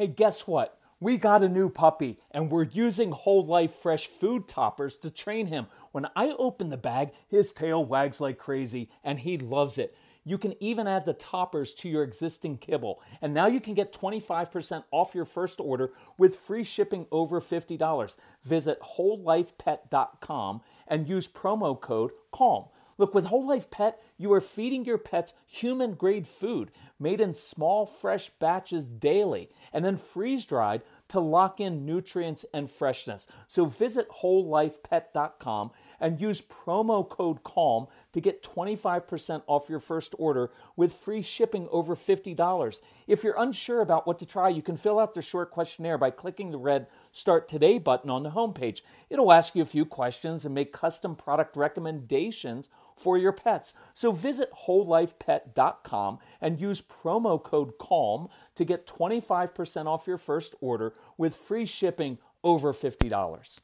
Hey, guess what? We got a new puppy and we're using whole life fresh food toppers to train him. When I open the bag, his tail wags like crazy and he loves it. You can even add the toppers to your existing kibble. And now you can get 25% off your first order with free shipping over $50. Visit wholelifepet.com and use promo code CALM. Look, with Whole Life Pet, you are feeding your pets human grade food made in small, fresh batches daily and then freeze dried to lock in nutrients and freshness. So visit wholelifepet.com and use promo code CALM to get 25% off your first order with free shipping over $50. If you're unsure about what to try, you can fill out the short questionnaire by clicking the red Start Today button on the homepage. It'll ask you a few questions and make custom product recommendations for your pets. So visit wholelifepet.com and use promo code CALM to get 25% off your first order with free shipping over $50.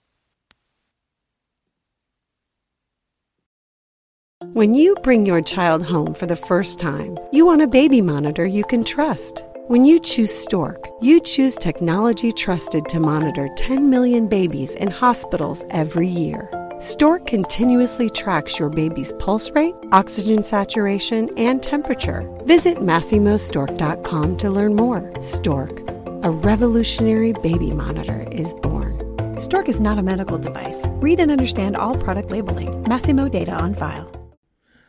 When you bring your child home for the first time, you want a baby monitor you can trust. When you choose Stork, you choose technology trusted to monitor 10 million babies in hospitals every year. Stork continuously tracks your baby's pulse rate, oxygen saturation, and temperature. Visit MasimoStork.com to learn more. Stork, a revolutionary baby monitor, is born. Stork is not a medical device. Read and understand all product labeling. Masimo data on file.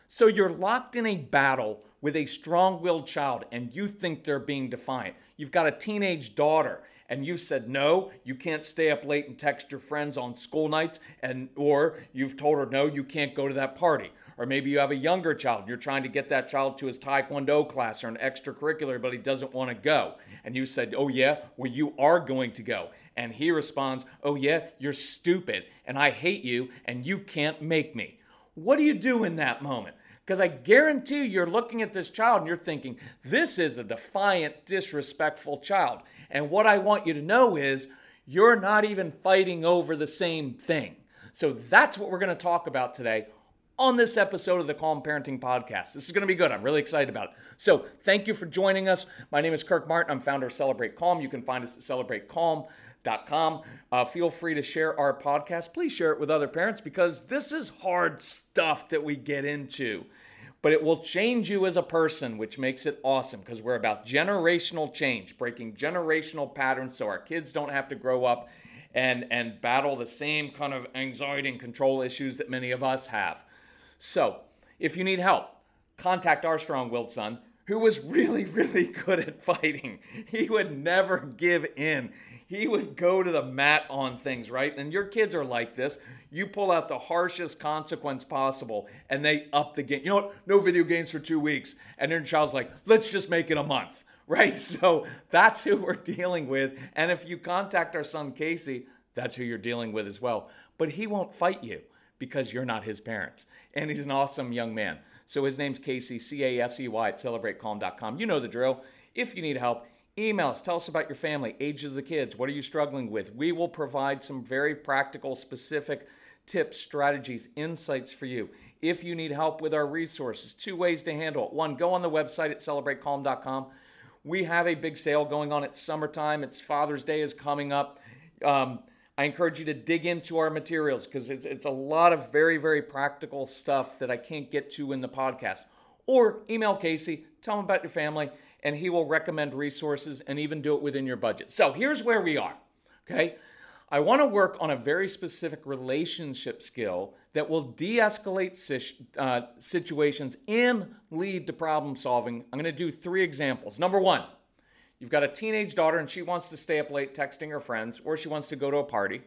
So you're locked in a battle with a strong willed child and you think they're being defiant. You've got a teenage daughter and you said no you can't stay up late and text your friends on school nights and or you've told her no you can't go to that party. Or maybe you have a younger child you're trying to get that child to his taekwondo class or an extracurricular but he doesn't want to go. And you said oh yeah well you are going to go. And he responds oh yeah you're stupid and i hate you and you can't make me. What do you do in that moment because I guarantee you're looking at this child and you're thinking, this is a defiant, disrespectful child. And what I want you to know is you're not even fighting over the same thing. So that's what we're going to talk about today on this episode of the Calm Parenting Podcast. This is going to be good. I'm really excited about it. So, thank you for joining us. My name is Kirk Martin. I'm founder of Celebrate Calm. You can find us at celebratecalm.com. Uh, feel free to share our podcast. Please share it with other parents because this is hard stuff that we get into but it will change you as a person, which makes it awesome because we're about generational change, breaking generational patterns so our kids don't have to grow up and, and battle the same kind of anxiety and control issues that many of us have. So, if you need help, contact our strong willed son who was really, really good at fighting. He would never give in he would go to the mat on things, right? And your kids are like this. You pull out the harshest consequence possible and they up the game. You know what? No video games for two weeks. And then your child's like, let's just make it a month, right? So that's who we're dealing with. And if you contact our son Casey, that's who you're dealing with as well. But he won't fight you because you're not his parents. And he's an awesome young man. So his name's Casey, C A S E Y at celebratecalm.com. You know the drill. If you need help, Email us. Tell us about your family, age of the kids. What are you struggling with? We will provide some very practical, specific tips, strategies, insights for you. If you need help with our resources, two ways to handle it. One, go on the website at celebratecalm.com. We have a big sale going on. It's summertime. It's Father's Day is coming up. Um, I encourage you to dig into our materials because it's, it's a lot of very, very practical stuff that I can't get to in the podcast. Or email Casey, tell him about your family and he will recommend resources and even do it within your budget. So here's where we are. Okay. I want to work on a very specific relationship skill that will de escalate uh, situations and lead to problem solving. I'm going to do three examples. Number one, you've got a teenage daughter and she wants to stay up late texting her friends, or she wants to go to a party,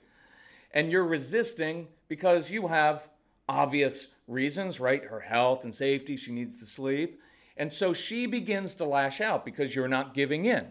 and you're resisting because you have obvious reasons, right? Her health and safety, she needs to sleep. And so she begins to lash out because you're not giving in.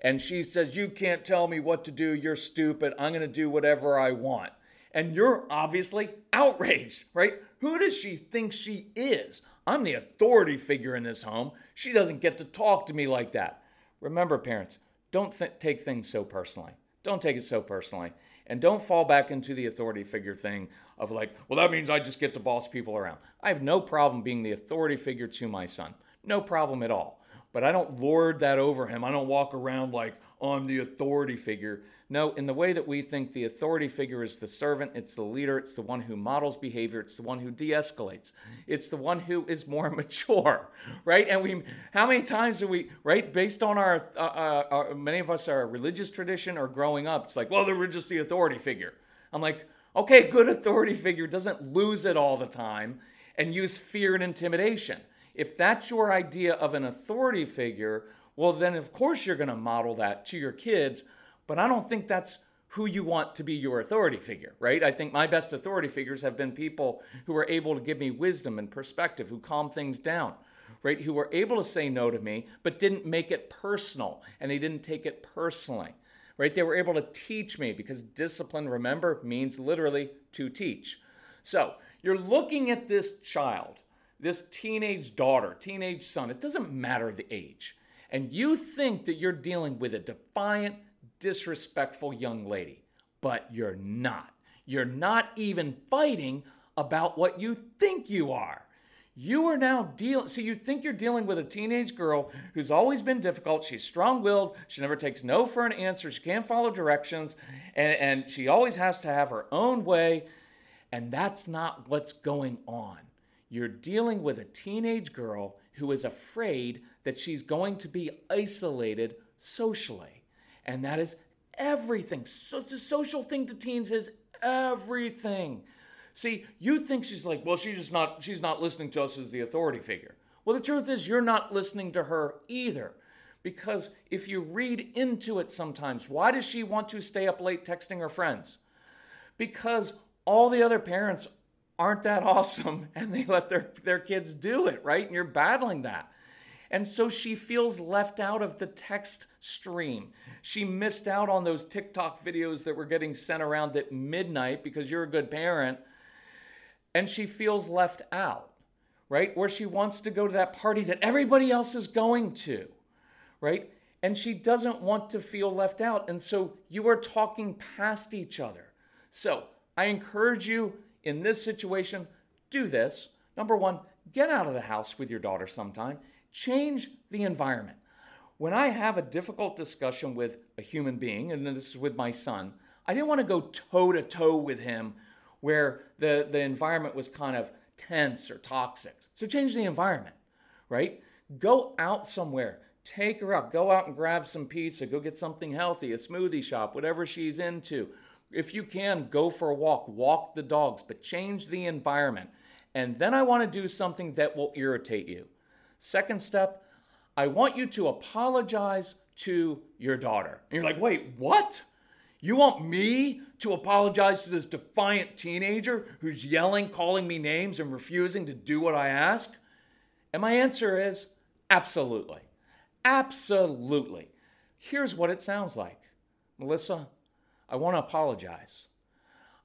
And she says, You can't tell me what to do. You're stupid. I'm going to do whatever I want. And you're obviously outraged, right? Who does she think she is? I'm the authority figure in this home. She doesn't get to talk to me like that. Remember, parents, don't th- take things so personally. Don't take it so personally. And don't fall back into the authority figure thing of like, well, that means I just get to boss people around. I have no problem being the authority figure to my son. No problem at all. But I don't lord that over him. I don't walk around like, I'm the authority figure. No, in the way that we think the authority figure is the servant, it's the leader, it's the one who models behavior, it's the one who de escalates, it's the one who is more mature, right? And we, how many times do we, right, based on our, uh, uh, our many of us are religious tradition or growing up, it's like, well, they were just the authority figure. I'm like, okay, good authority figure doesn't lose it all the time and use fear and intimidation. If that's your idea of an authority figure, well, then of course you're going to model that to your kids but I don't think that's who you want to be your authority figure, right? I think my best authority figures have been people who are able to give me wisdom and perspective, who calm things down, right? Who were able to say no to me, but didn't make it personal and they didn't take it personally, right? They were able to teach me because discipline, remember, means literally to teach. So you're looking at this child, this teenage daughter, teenage son, it doesn't matter the age, and you think that you're dealing with a defiant, disrespectful young lady, but you're not. You're not even fighting about what you think you are. You are now dealing, so you think you're dealing with a teenage girl who's always been difficult. She's strong willed. She never takes no for an answer. She can't follow directions. And, and she always has to have her own way. And that's not what's going on. You're dealing with a teenage girl who is afraid that she's going to be isolated socially and that is everything. So the social thing to teens is everything. See, you think she's like, well, she's just not she's not listening to us as the authority figure. Well, the truth is you're not listening to her either. Because if you read into it sometimes, why does she want to stay up late texting her friends? Because all the other parents aren't that awesome and they let their, their kids do it, right? And you're battling that. And so she feels left out of the text stream. She missed out on those TikTok videos that were getting sent around at midnight because you're a good parent. And she feels left out, right? Where she wants to go to that party that everybody else is going to, right? And she doesn't want to feel left out. And so you are talking past each other. So I encourage you in this situation, do this. Number one, get out of the house with your daughter sometime change the environment. When I have a difficult discussion with a human being, and this is with my son, I didn't want to go toe to toe with him where the, the environment was kind of tense or toxic. So change the environment, right? Go out somewhere, take her out, go out and grab some pizza, go get something healthy, a smoothie shop, whatever she's into. If you can, go for a walk, walk the dogs, but change the environment. And then I want to do something that will irritate you. Second step, I want you to apologize to your daughter. And you're like, wait, what? You want me to apologize to this defiant teenager who's yelling, calling me names, and refusing to do what I ask? And my answer is absolutely. Absolutely. Here's what it sounds like Melissa, I want to apologize.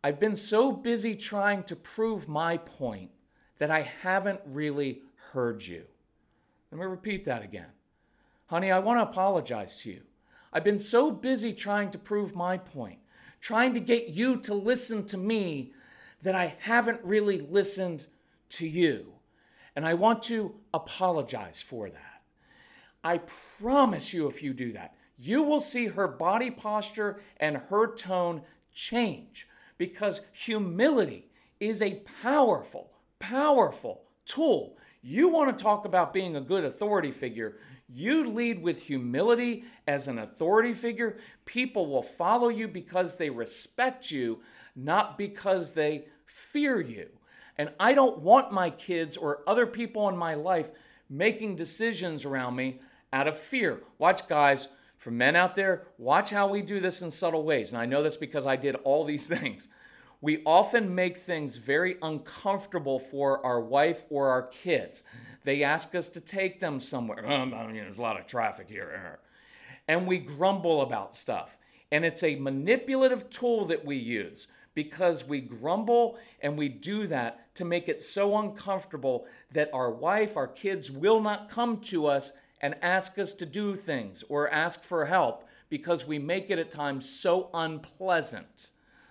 I've been so busy trying to prove my point that I haven't really heard you. Let me repeat that again. Honey, I want to apologize to you. I've been so busy trying to prove my point, trying to get you to listen to me, that I haven't really listened to you. And I want to apologize for that. I promise you, if you do that, you will see her body posture and her tone change because humility is a powerful, powerful tool you want to talk about being a good authority figure. You lead with humility as an authority figure. People will follow you because they respect you, not because they fear you. And I don't want my kids or other people in my life making decisions around me out of fear. Watch, guys, for men out there, watch how we do this in subtle ways. And I know this because I did all these things we often make things very uncomfortable for our wife or our kids. They ask us to take them somewhere. Um, I mean, there's a lot of traffic here. And we grumble about stuff. And it's a manipulative tool that we use because we grumble and we do that to make it so uncomfortable that our wife, our kids will not come to us and ask us to do things or ask for help because we make it at times so unpleasant.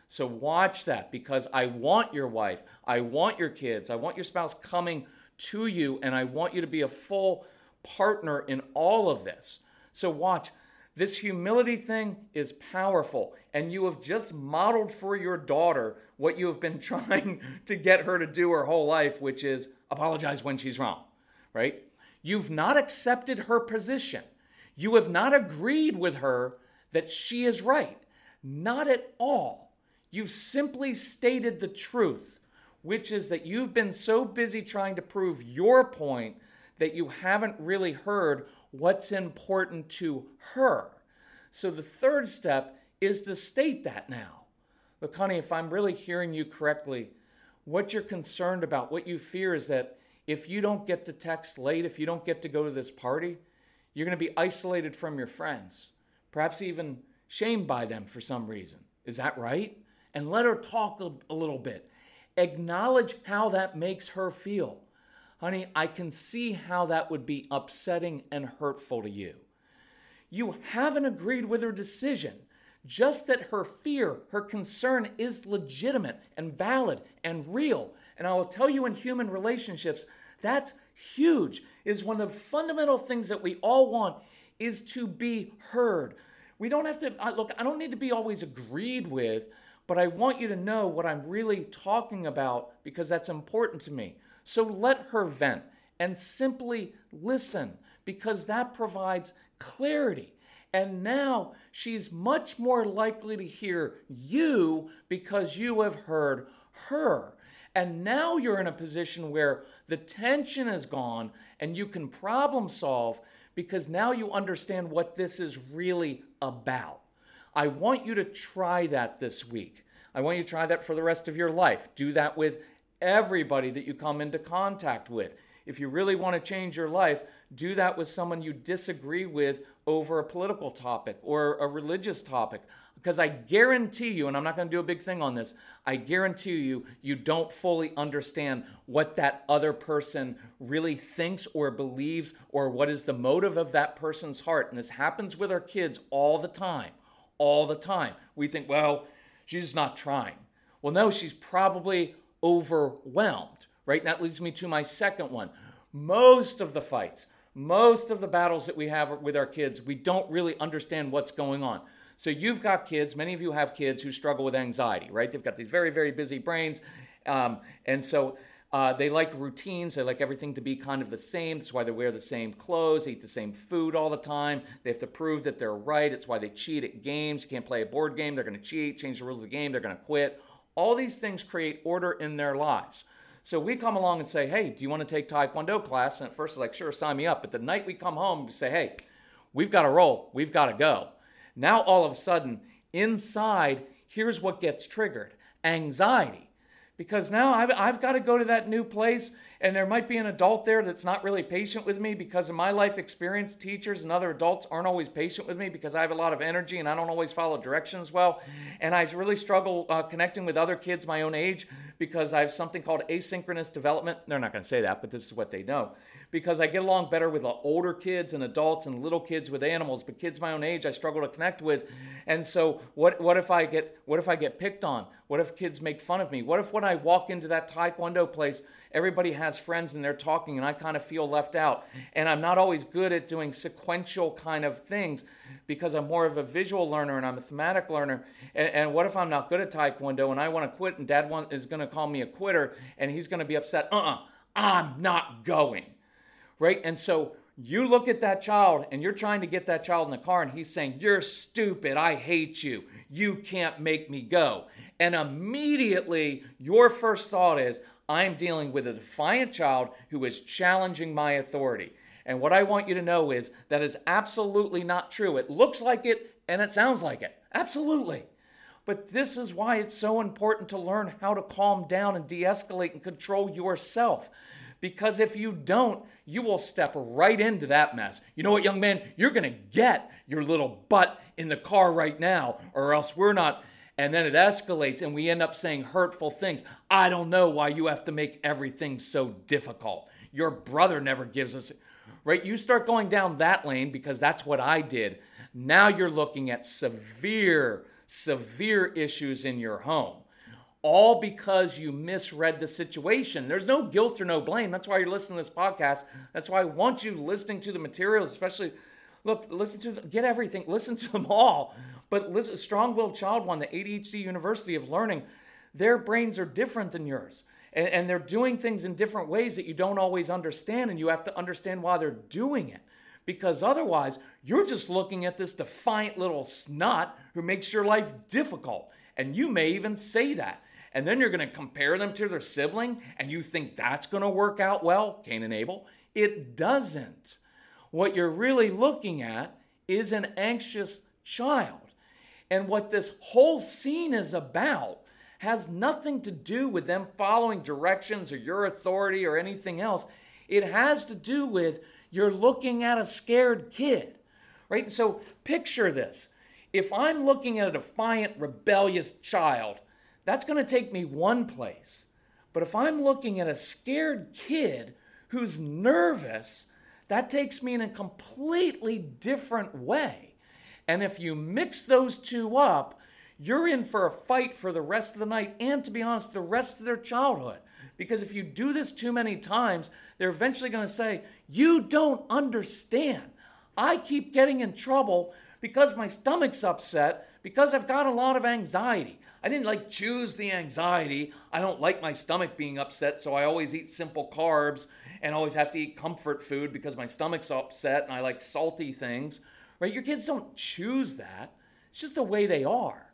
So watch that because I want your wife, I want your kids, I want your spouse coming to you, and I want you to be a full partner in all of this. So watch. This humility thing is powerful, and you have just modeled for your daughter what you have been trying to get her to do her whole life, which is apologize when she's wrong, right? You've not accepted her position. You have not agreed with her that she is right. Not at all. You've simply stated the truth, which is that you've been so busy trying to prove your point that you haven't really heard what's important to her. So the third step is to state that now. Look, honey, if I'm really hearing you correctly, what you're concerned about, what you fear is that if you don't get to text late, if you don't get to go to this party, you're going to be isolated from your friends, perhaps even shamed by them for some reason. Is that right? And let her talk a, a little bit. Acknowledge how that makes her feel. Honey, I can see how that would be upsetting and hurtful to you. You haven't agreed with her decision, just that her fear, her concern is legitimate and valid and real. And I will tell you in human relationships, that's huge. Is one of the fundamental things that we all want is to be heard. We don't have to look, I don't need to be always agreed with, but I want you to know what I'm really talking about because that's important to me. So let her vent and simply listen because that provides clarity. And now she's much more likely to hear you because you have heard her. And now you're in a position where the tension is gone and you can problem solve because now you understand what this is really about. I want you to try that this week. I want you to try that for the rest of your life. Do that with everybody that you come into contact with. If you really want to change your life, do that with someone you disagree with over a political topic or a religious topic. Because I guarantee you, and I'm not going to do a big thing on this, I guarantee you, you don't fully understand what that other person really thinks or believes or what is the motive of that person's heart. And this happens with our kids all the time. All the time. We think, well, she's not trying. Well, no, she's probably overwhelmed, right? And that leads me to my second one. Most of the fights, most of the battles that we have with our kids, we don't really understand what's going on. So you've got kids, many of you have kids who struggle with anxiety, right? They've got these very, very busy brains. Um, and so uh, they like routines. They like everything to be kind of the same. That's why they wear the same clothes, eat the same food all the time. They have to prove that they're right. It's why they cheat at games. You can't play a board game. They're going to cheat, change the rules of the game. They're going to quit. All these things create order in their lives. So we come along and say, hey, do you want to take Taekwondo class? And at first, it's like, sure, sign me up. But the night we come home, we say, hey, we've got to roll. We've got to go. Now, all of a sudden, inside, here's what gets triggered anxiety. Because now I've, I've got to go to that new place and there might be an adult there that's not really patient with me because of my life experience. Teachers and other adults aren't always patient with me because I have a lot of energy and I don't always follow directions well. And I really struggle uh, connecting with other kids my own age because I have something called asynchronous development. They're not going to say that, but this is what they know. Because I get along better with uh, older kids and adults and little kids with animals, but kids my own age I struggle to connect with. And so what what if I get what if I get picked on? What if kids make fun of me? What if when I walk into that taekwondo place everybody has friends and they're talking, and I kind of feel left out. And I'm not always good at doing sequential kind of things because I'm more of a visual learner and I'm a thematic learner. And, and what if I'm not good at Taekwondo and I want to quit, and dad want, is going to call me a quitter and he's going to be upset? Uh uh-uh, uh, I'm not going. Right? And so you look at that child and you're trying to get that child in the car and he's saying, You're stupid. I hate you. You can't make me go. And immediately your first thought is, I'm dealing with a defiant child who is challenging my authority. And what I want you to know is that is absolutely not true. It looks like it and it sounds like it. Absolutely. But this is why it's so important to learn how to calm down and de escalate and control yourself. Because if you don't, you will step right into that mess. You know what, young man? You're going to get your little butt in the car right now, or else we're not and then it escalates and we end up saying hurtful things. I don't know why you have to make everything so difficult. Your brother never gives us, right? You start going down that lane because that's what I did. Now you're looking at severe, severe issues in your home. All because you misread the situation. There's no guilt or no blame. That's why you're listening to this podcast. That's why I want you listening to the materials, especially Look, listen to get everything, listen to them all. But listen, strong-willed child one, the ADHD University of Learning, their brains are different than yours. And, and they're doing things in different ways that you don't always understand, and you have to understand why they're doing it. Because otherwise, you're just looking at this defiant little snot who makes your life difficult. And you may even say that. And then you're going to compare them to their sibling, and you think that's going to work out well, Cain and Abel. It doesn't. What you're really looking at is an anxious child. And what this whole scene is about has nothing to do with them following directions or your authority or anything else. It has to do with you're looking at a scared kid, right? So picture this. If I'm looking at a defiant, rebellious child, that's going to take me one place. But if I'm looking at a scared kid who's nervous, that takes me in a completely different way. And if you mix those two up, you're in for a fight for the rest of the night and, to be honest, the rest of their childhood. Because if you do this too many times, they're eventually going to say, You don't understand. I keep getting in trouble because my stomach's upset, because I've got a lot of anxiety. I didn't like choose the anxiety. I don't like my stomach being upset, so I always eat simple carbs and always have to eat comfort food because my stomach's upset and I like salty things. Right? Your kids don't choose that. It's just the way they are.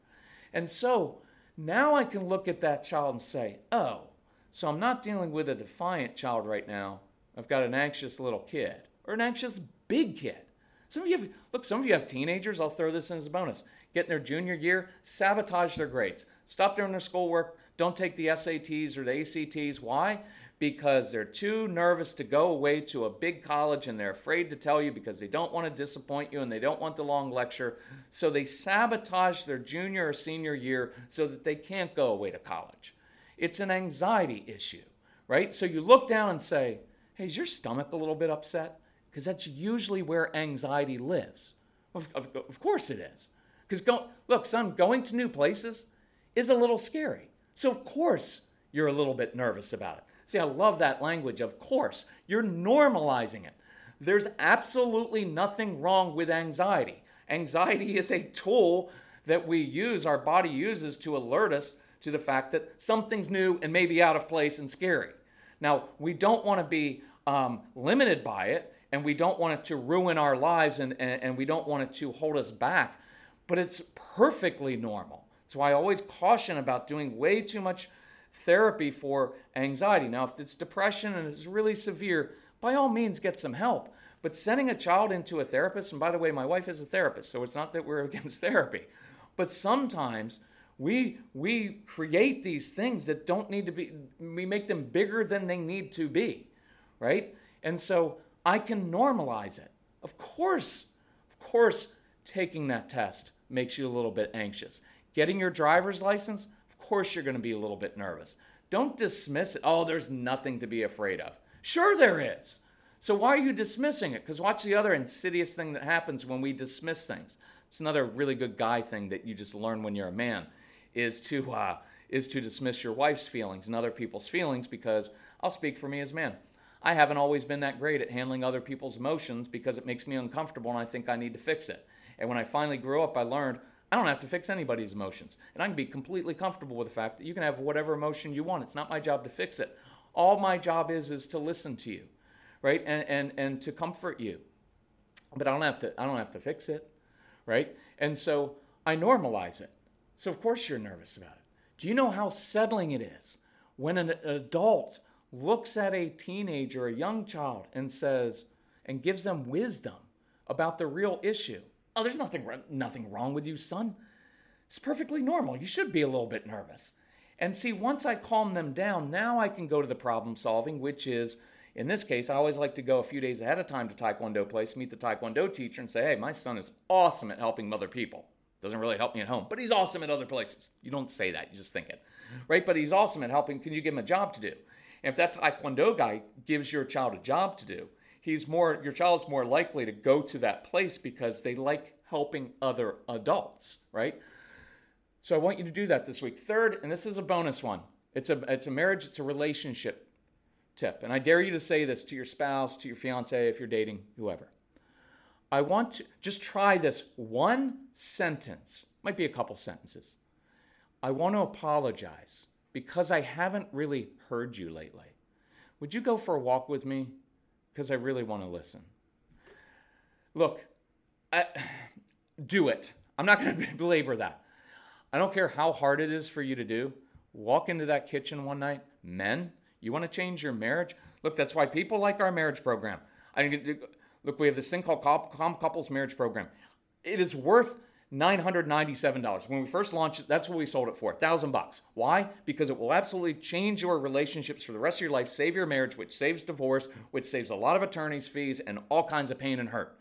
And so now I can look at that child and say, oh, so I'm not dealing with a defiant child right now. I've got an anxious little kid or an anxious big kid. Some of you have, look, some of you have teenagers. I'll throw this in as a bonus. Get in their junior year, sabotage their grades, stop doing their schoolwork, don't take the SATs or the ACTs. Why? Because they're too nervous to go away to a big college and they're afraid to tell you because they don't want to disappoint you and they don't want the long lecture. So they sabotage their junior or senior year so that they can't go away to college. It's an anxiety issue, right? So you look down and say, hey, is your stomach a little bit upset? Because that's usually where anxiety lives. Of, of, of course it is. Because go, look, son, going to new places is a little scary. So of course you're a little bit nervous about it. See, I love that language. Of course, you're normalizing it. There's absolutely nothing wrong with anxiety. Anxiety is a tool that we use, our body uses to alert us to the fact that something's new and maybe out of place and scary. Now, we don't want to be um, limited by it, and we don't want it to ruin our lives, and, and, and we don't want it to hold us back, but it's perfectly normal. So I always caution about doing way too much therapy for anxiety. Now, if it's depression and it's really severe, by all means get some help. But sending a child into a therapist, and by the way, my wife is a therapist, so it's not that we're against therapy, but sometimes we we create these things that don't need to be we make them bigger than they need to be right and so i can normalize it of course of course taking that test makes you a little bit anxious. Getting your driver's license of course you're going to be a little bit nervous. Don't dismiss it. Oh there's nothing to be afraid of. Sure there is. So why are you dismissing it? Because watch the other insidious thing that happens when we dismiss things. It's another really good guy thing that you just learn when you're a man is to uh, is to dismiss your wife's feelings and other people's feelings because I'll speak for me as a man. I haven't always been that great at handling other people's emotions because it makes me uncomfortable and I think I need to fix it. And when I finally grew up, I learned I don't have to fix anybody's emotions. And I can be completely comfortable with the fact that you can have whatever emotion you want. It's not my job to fix it. All my job is is to listen to you, right? And and and to comfort you. But I don't have to I don't have to fix it, right? And so I normalize it. So, of course, you're nervous about it. Do you know how settling it is when an adult looks at a teenager, a young child, and says, and gives them wisdom about the real issue? Oh, there's nothing, nothing wrong with you, son. It's perfectly normal. You should be a little bit nervous. And see, once I calm them down, now I can go to the problem solving, which is, in this case, I always like to go a few days ahead of time to Taekwondo place, meet the Taekwondo teacher, and say, hey, my son is awesome at helping other people. Doesn't really help me at home, but he's awesome at other places. You don't say that, you just think it, right? But he's awesome at helping. Can you give him a job to do? And if that Taekwondo guy gives your child a job to do, he's more, your child's more likely to go to that place because they like helping other adults, right? So I want you to do that this week. Third, and this is a bonus one. It's a it's a marriage, it's a relationship tip. And I dare you to say this to your spouse, to your fiance if you're dating, whoever. I want to just try this one sentence, might be a couple sentences. I want to apologize because I haven't really heard you lately. Would you go for a walk with me? Because I really want to listen. Look, I, do it. I'm not going to belabor that. I don't care how hard it is for you to do. Walk into that kitchen one night. Men, you want to change your marriage? Look, that's why people like our marriage program. I look, we have this thing called Calm Couples Marriage Program. It is worth $997. When we first launched it, that's what we sold it for, 1000 bucks. Why? Because it will absolutely change your relationships for the rest of your life, save your marriage, which saves divorce, which saves a lot of attorney's fees and all kinds of pain and hurt.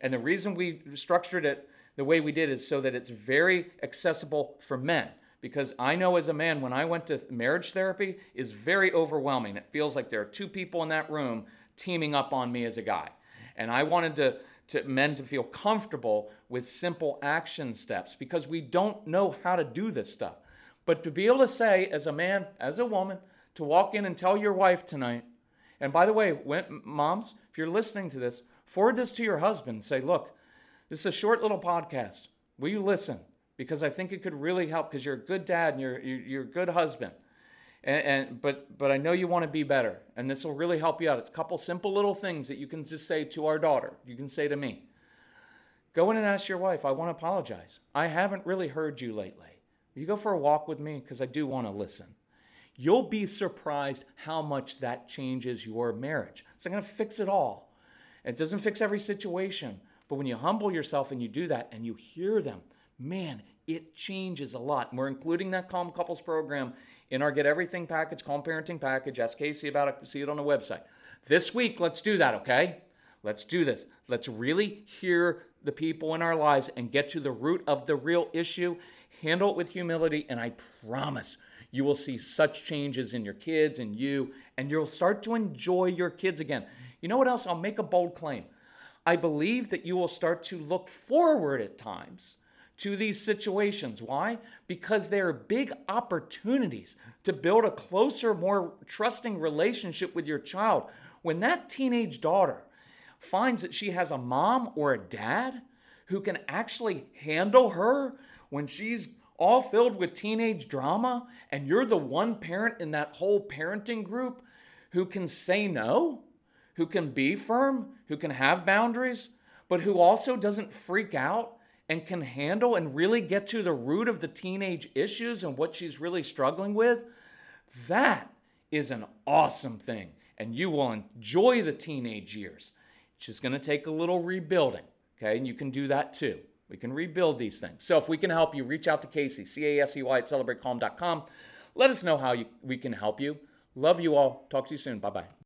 And the reason we structured it the way we did is so that it's very accessible for men because I know as a man when I went to marriage therapy is very overwhelming. It feels like there are two people in that room teaming up on me as a guy. And I wanted to, to men to feel comfortable with simple action steps because we don't know how to do this stuff. But to be able to say as a man, as a woman, to walk in and tell your wife tonight, and by the way, when, moms, if you're listening to this, forward this to your husband. Say, look, this is a short little podcast. Will you listen? because I think it could really help because you're a good dad and you're, you're a good husband. And, and, but but I know you want to be better, and this will really help you out. It's a couple simple little things that you can just say to our daughter. You can say to me, "Go in and ask your wife. I want to apologize. I haven't really heard you lately. Will you go for a walk with me because I do want to listen." You'll be surprised how much that changes your marriage. It's not going to fix it all. It doesn't fix every situation, but when you humble yourself and you do that, and you hear them man, it changes a lot. And we're including that Calm Couples program in our Get Everything package, Calm Parenting package. Ask Casey about it, see it on the website. This week, let's do that, okay? Let's do this. Let's really hear the people in our lives and get to the root of the real issue. Handle it with humility, and I promise you will see such changes in your kids and you, and you'll start to enjoy your kids again. You know what else? I'll make a bold claim. I believe that you will start to look forward at times to these situations. Why? Because they are big opportunities to build a closer, more trusting relationship with your child. When that teenage daughter finds that she has a mom or a dad who can actually handle her when she's all filled with teenage drama, and you're the one parent in that whole parenting group who can say no, who can be firm, who can have boundaries, but who also doesn't freak out and can handle and really get to the root of the teenage issues and what she's really struggling with, that is an awesome thing. And you will enjoy the teenage years. It's just going to take a little rebuilding, okay? And you can do that too. We can rebuild these things. So if we can help you, reach out to Casey, C A S E Y at celebratecalm.com. Let us know how you, we can help you. Love you all. Talk to you soon. Bye bye.